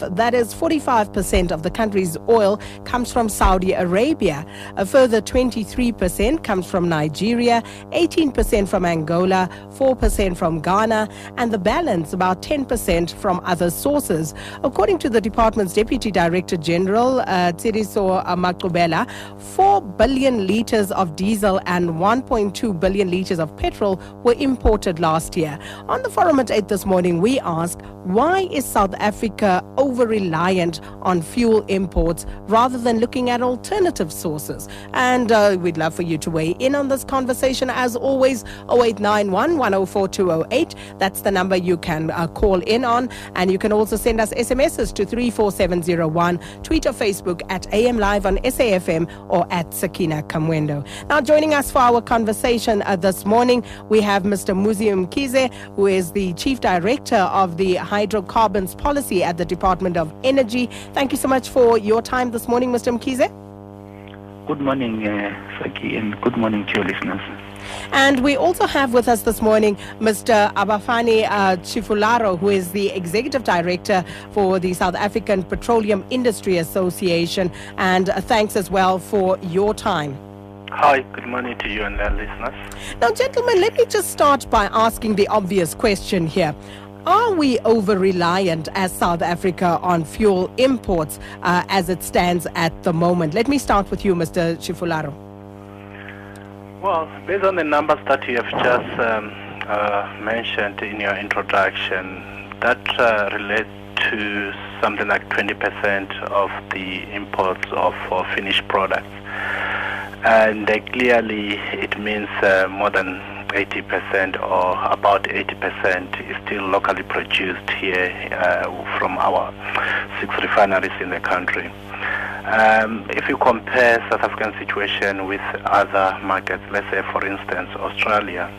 That is 45% of the country's oil comes from Saudi Arabia. A further 23% comes from Nigeria, 18% from Angola, 4% from Ghana, and the balance, about 10%, from other sources. According to the department's Deputy Director General, uh, Tseliso Maqubela, 4 billion litres of diesel and 1.2 billion litres of petrol were imported last year. On the forum at 8 this morning, we ask why is South Africa over reliant on fuel imports rather than looking at alternative sources. And uh, we'd love for you to weigh in on this conversation. As always, 0891 104 208. That's the number you can uh, call in on. And you can also send us SMSs to 34701, tweet or Facebook at AM Live on SAFM or at Sakina Kamwendo. Now, joining us for our conversation uh, this morning, we have Mr. Muzi Mkhize, who is the Chief Director of the Hydrocarbons Policy at the Department Department of Energy. Thank you so much for your time this morning, Mr. Mkhize. Good morning, uh, Saki, and good morning to your listeners. And we also have with us this morning Mr. Avhapfani uh, Tshifularo, who is the Executive Director for the South African Petroleum Industry Association. And uh, thanks as well for your time. Hi, good morning to you and our listeners. Now, gentlemen, let me just start by asking the obvious question here. Are we over reliant as South Africa on fuel imports uh, as it stands at the moment? Let me start with you, Mr. Tshifularo. Well, based on the numbers that you have just um, uh, mentioned in your introduction, that uh, relates to something like 20% of the imports of finished products. And uh, clearly, it means uh, more than 80% or about 80% is still locally produced here uh, from our six refineries in the country. Um, if you compare South African situation with other markets, let's say for instance Australia,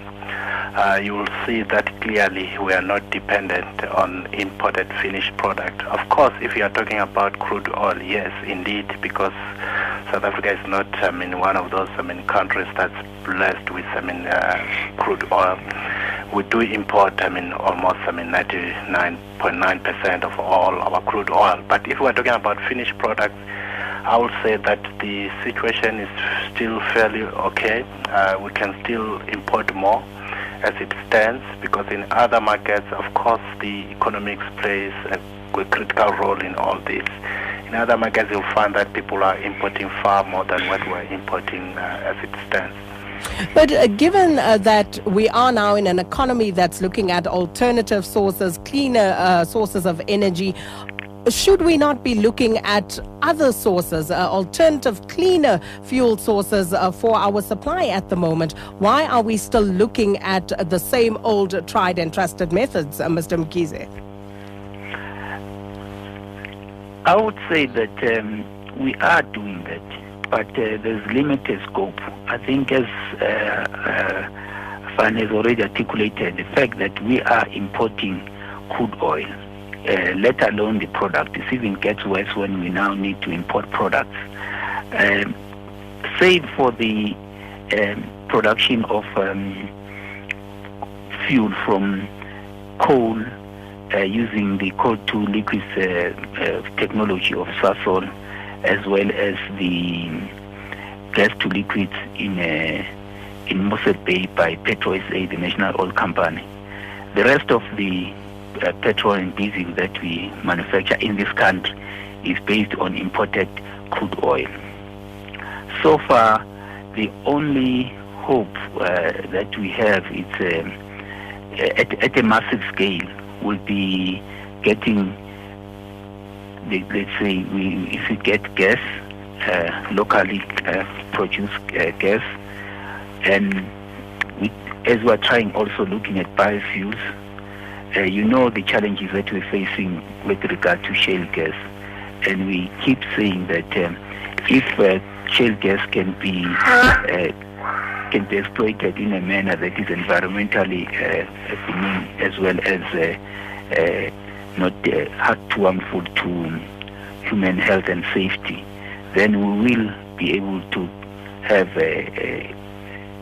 uh, you will see that clearly we are not dependent on imported finished product. Of course, if you are talking about crude oil, yes, indeed, because South Africa is not, I mean, one of those, I mean, countries that's blessed with, I mean, uh, crude oil. We do import, I mean, almost, I mean, 99.9% of all our crude oil. But if we're talking about finished products, I would say that the situation is still fairly okay. Uh, we can still import more as it stands because in other markets, of course, the economics plays a, a critical role in all this. In other markets, you'll find that people are importing far more than what we're importing uh, as it stands. But uh, given uh, that we are now in an economy that's looking at alternative sources, cleaner uh, sources of energy, should we not be looking at other sources, uh, alternative, cleaner fuel sources uh, for our supply at the moment? Why are we still looking at the same old tried and trusted methods, uh, Mr. Mkhize? I would say that um, we are doing that, but uh, there's limited scope. I think, as uh, uh, Fan has already articulated, the fact that we are importing crude oil uh, let alone the product. It even gets worse when we now need to import products. Um, save for the um, production of um, fuel from coal uh, using the coal to liquids uh, uh, technology of Sasol, as well as the gas to liquids in uh, in Mossel Bay by PetroSA, the national oil company. The rest of the petrol and diesel that we manufacture in this country is based on imported crude oil. So far, the only hope uh, that we have is um, at, at, a massive scale will be getting, let's say, we, if we get gas, uh, locally uh, produced uh, gas, and we, as we're trying also looking at biofuels, uh, you know the challenges that we're facing with regard to shale gas, and we keep saying that um, if uh, shale gas can be uh, can be exploited in a manner that is environmentally uh, as well as uh, uh, not harmful to human health and safety, then we will be able to have a,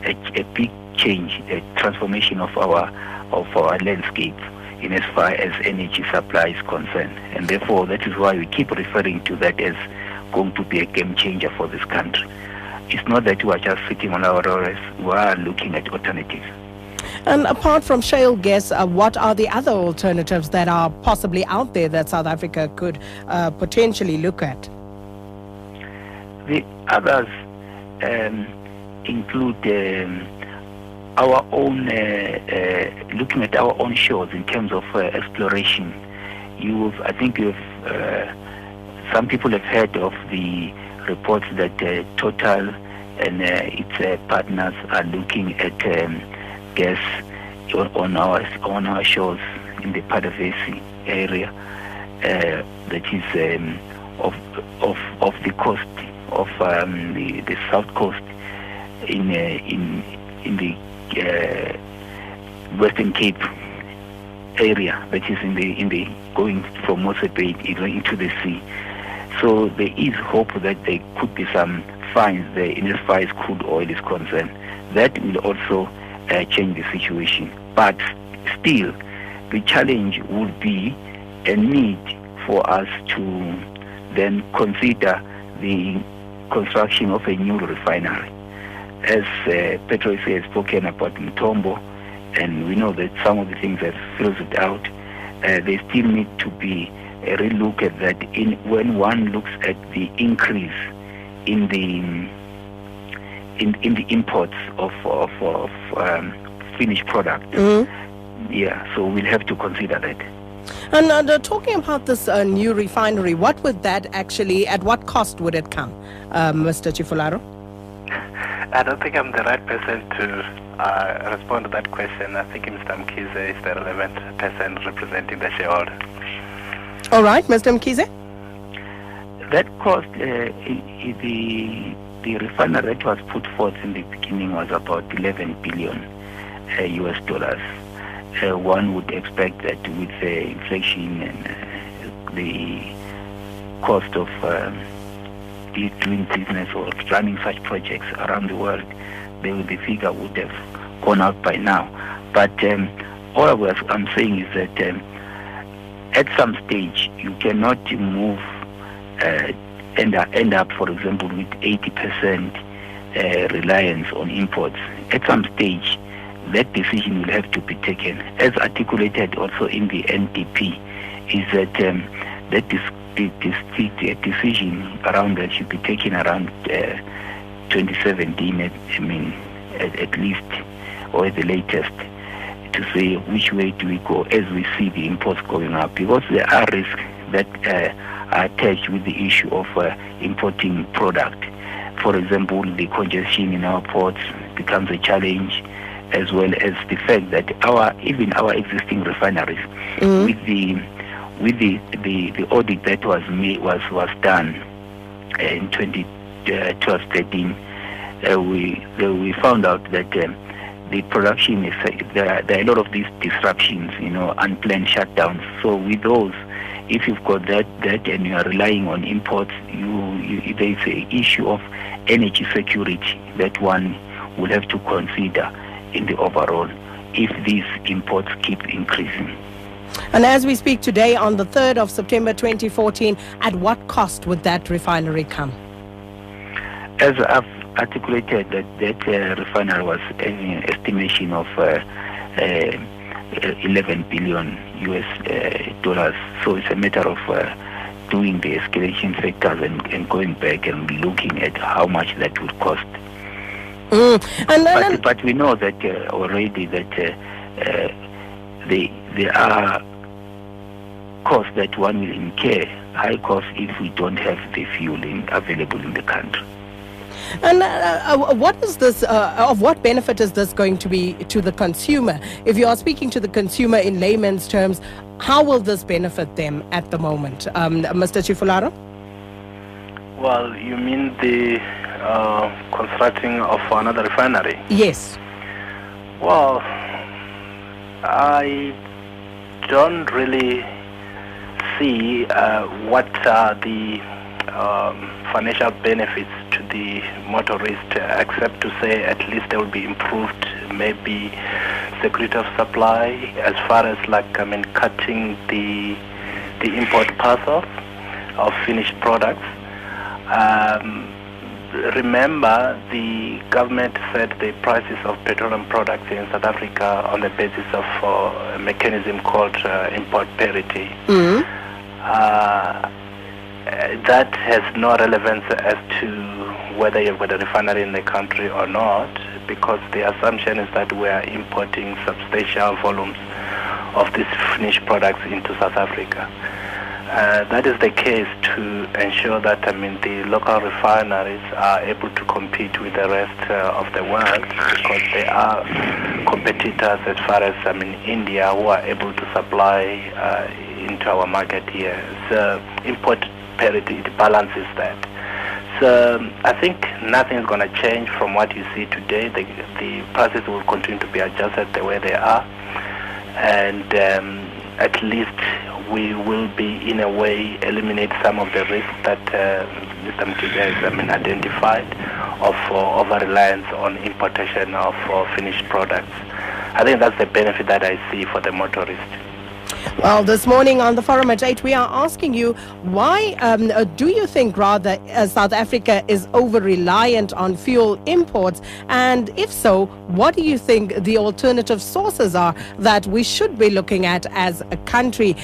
a, a big change, a transformation of our of our landscape in as far as energy supply is concerned. And therefore, that is why we keep referring to that as going to be a game changer for this country. It's not that we are just sitting on our laurels, we are looking at alternatives. And apart from shale gas, uh, what are the other alternatives that are possibly out there that South Africa could uh, potentially look at? The others um, include um, our own, uh, uh, looking at our own shores in terms of uh, exploration. You've, I think you've, uh, some people have heard of the reports that uh, Total and its partners are looking at um, gas on, our on our shores in the Palavesi area that is um, of of of the coast of um, the, the south coast in in in the uh, Western Cape area that is in the in the going from Mozambique into the sea. So there is hope that there could be some fines there in as far as crude oil is concerned. That will also uh, change the situation. But still, the challenge would be a need for us to then consider the construction of a new refinery as uh, PetroSA has spoken about Mthombo, and we know that some of the things have filtered out, uh, they still need to be relook at that in when one looks at the increase in the in, in the imports of of, of um, finished product. Mm-hmm. Yeah, so we'll have to consider that. And uh, talking about this uh, new refinery, what would that actually, at what cost would it come, uh, Mr. Tshifularo? I don't think I'm the right person to uh, respond to that question. I think Mr. Mkhize is the relevant person representing the shareholder. All right, Mr. Mkhize. That cost, uh, the the refinery that was put forth in the beginning was about 11 billion uh, US dollars. Uh, one would expect that with the inflation and uh, the cost of um, doing business or running such projects around the world, the, the figure would have gone out by now. But um, all I was, I'm saying is that um, at some stage you cannot move uh, end, up, end up, for example, with 80% uh, reliance on imports. At some stage, that decision will have to be taken. As articulated also in the NDP, is that um, that decision around that should be taken around uh, 2017, I mean, at, at, least, or at the latest, to say which way do we go as we see the imports going up, because there are risks that uh, are attached with the issue of uh, importing product. For example, the congestion in our ports becomes a challenge as well as the fact that our even our existing refineries mm-hmm. with the with the, the, the audit that was made, was was done uh, in 2012 uh, 13, uh, we we found out that um, the production is there, there are a lot of these disruptions, you know, unplanned shutdowns. So with those, if you've got that that and you are relying on imports, you, you there is an issue of energy security that one will have to consider in the overall if these imports keep increasing. And as we speak today, on the 3rd of September 2014, at what cost would that refinery come? As I've articulated, that, that uh, refinery was an estimation of uh, uh, 11 billion US uh, dollars. So it's a matter of uh, doing the escalation factors and, and, going back and looking at how much that would cost. Mm. And, but, but, we know that uh, already that they, there are costs that one will incur, high costs if we don't have the fuel in, available in the country. And uh, uh, what is this, uh, of what benefit is this going to be to the consumer? If you are speaking to the consumer in layman's terms, how will this benefit them at the moment? Um, Mr. Tshifularo? Well, you mean the uh, constructing of another refinery? Yes. Well, I don't really see uh, what are the um, financial benefits the motorist, uh, except to say at least there will be improved maybe security of supply, as far as like I mean cutting the the import parcels of finished products. Um, remember, the government set the prices of petroleum products in South Africa on the basis of uh, a mechanism called uh, import parity. Mm. Uh, that has no relevance as to whether you've got a refinery in the country or not, because the assumption is that we are importing substantial volumes of these finished products into South Africa. Uh, that is the case to ensure that I mean the local refineries are able to compete with the rest uh, of the world because they are competitors as far as I mean India who are able to supply uh, into our market here. So import parity it balances that. So I think nothing is going to change from what you see today. The, the prices will continue to be adjusted the way they are, and um, at least we will be, in a way, eliminate some of the risks that uh, Mr. Mkhize has I mean, identified of uh, over-reliance on importation of uh, finished products. I think that's the benefit that I see for the motorist. Well, this morning on the forum at 8, we are asking you why um, uh, do you think rather uh, South Africa is over reliant on fuel imports? And if so, what do you think the alternative sources are that we should be looking at as a country?